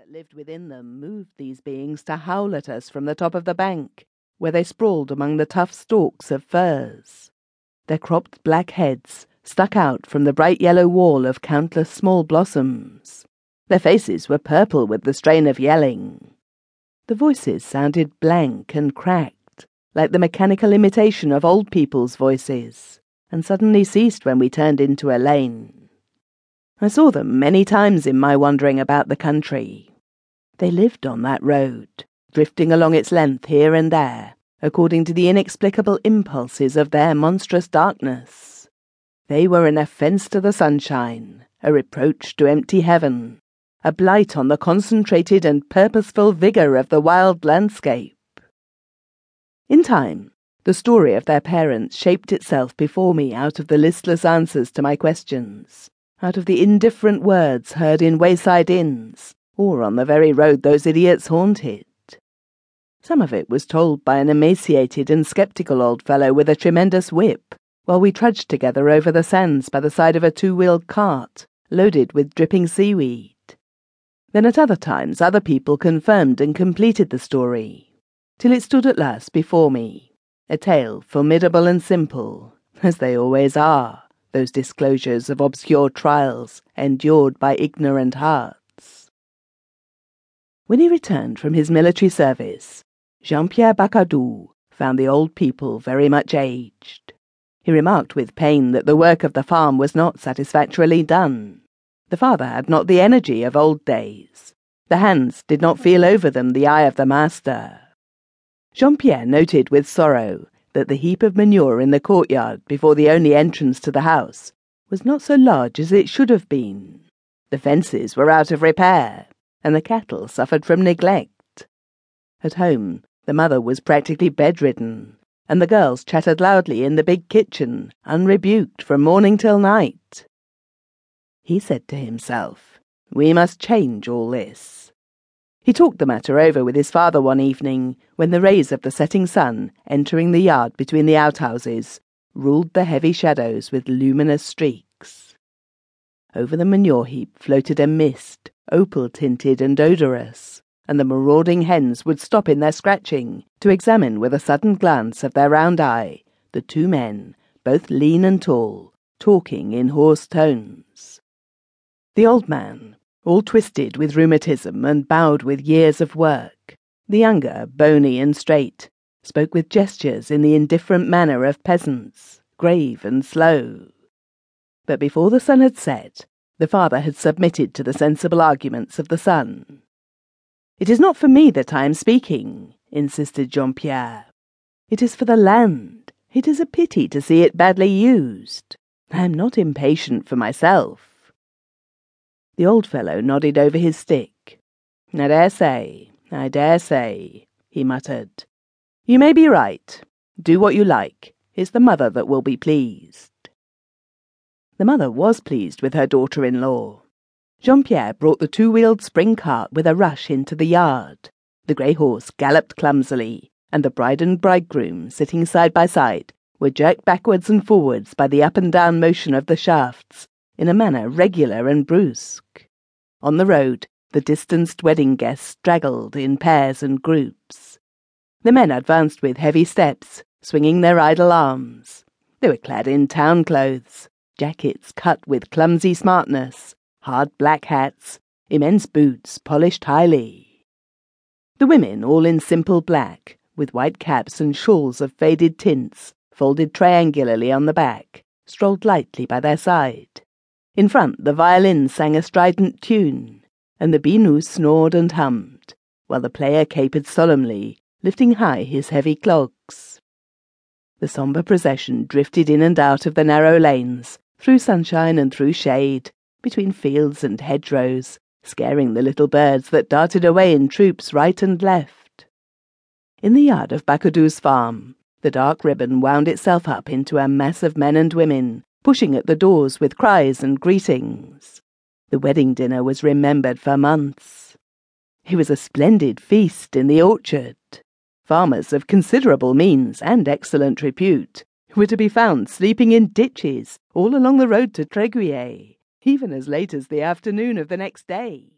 that lived within them moved these beings to howl at us from the top of the bank, where they sprawled among the tough stalks of furze. Their cropped black heads stuck out from the bright yellow wall of countless small blossoms. Their faces were purple with the strain of yelling. The voices sounded blank and cracked, like the mechanical imitation of old people's voices, and suddenly ceased when we turned into a lane. I saw them many times in my wandering about the country. They lived on that road, drifting along its length here and there, according to the inexplicable impulses of their monstrous darkness. They were an offence to the sunshine, a reproach to empty heaven, a blight on the concentrated and purposeful vigour of the wild landscape. In time, the story of their parents shaped itself before me out of the listless answers to my questions out of the indifferent words heard in wayside inns, or on the very road those idiots haunted. Some of it was told by an emaciated and sceptical old fellow with a tremendous whip, while we trudged together over the sands by the side of a two-wheeled cart, loaded with dripping seaweed. Then at other times other people confirmed and completed the story, till it stood at last before me, a tale formidable and simple, as they always are those disclosures of obscure trials endured by ignorant hearts. When he returned from his military service, Jean Pierre Bacadou found the old people very much aged. He remarked with pain that the work of the farm was not satisfactorily done. The father had not the energy of old days. The hands did not feel over them the eye of the master. Jean Pierre noted with sorrow that the heap of manure in the courtyard before the only entrance to the house was not so large as it should have been. The fences were out of repair, and the cattle suffered from neglect. At home, the mother was practically bedridden, and the girls chattered loudly in the big kitchen, unrebuked from morning till night. He said to himself, We must change all this. He talked the matter over with his father one evening when the rays of the setting sun, entering the yard between the outhouses, ruled the heavy shadows with luminous streaks. Over the manure heap floated a mist, opal tinted and odorous, and the marauding hens would stop in their scratching to examine with a sudden glance of their round eye the two men, both lean and tall, talking in hoarse tones. The old man, all twisted with rheumatism and bowed with years of work. The younger, bony and straight, spoke with gestures in the indifferent manner of peasants, grave and slow. But before the sun had set, the father had submitted to the sensible arguments of the son. It is not for me that I am speaking, insisted Jean Pierre. It is for the land. It is a pity to see it badly used. I am not impatient for myself. The old fellow nodded over his stick. I dare say, I dare say, he muttered. You may be right. Do what you like. It's the mother that will be pleased. The mother was pleased with her daughter-in-law. Jean-Pierre brought the two-wheeled spring cart with a rush into the yard. The grey horse galloped clumsily, and the bride and bridegroom, sitting side by side, were jerked backwards and forwards by the up and down motion of the shafts in a manner regular and brusque. On the road, the distanced wedding guests straggled in pairs and groups. The men advanced with heavy steps, swinging their idle arms. They were clad in town clothes, jackets cut with clumsy smartness, hard black hats, immense boots polished highly. The women, all in simple black, with white caps and shawls of faded tints, folded triangularly on the back, strolled lightly by their side. In front, the violin sang a strident tune, and the biniou snored and hummed, while the player capered solemnly, lifting high his heavy clogs. The sombre procession drifted in and out of the narrow lanes, through sunshine and through shade, between fields and hedgerows, scaring the little birds that darted away in troops right and left. In the yard of Bacadou's farm, the dark ribbon wound itself up into a mass of men and women, pushing at the doors with cries and greetings. The wedding dinner was remembered for months. It was a splendid feast in the orchard. Farmers of considerable means and excellent repute were to be found sleeping in ditches all along the road to Tréguier, even as late as the afternoon of the next day.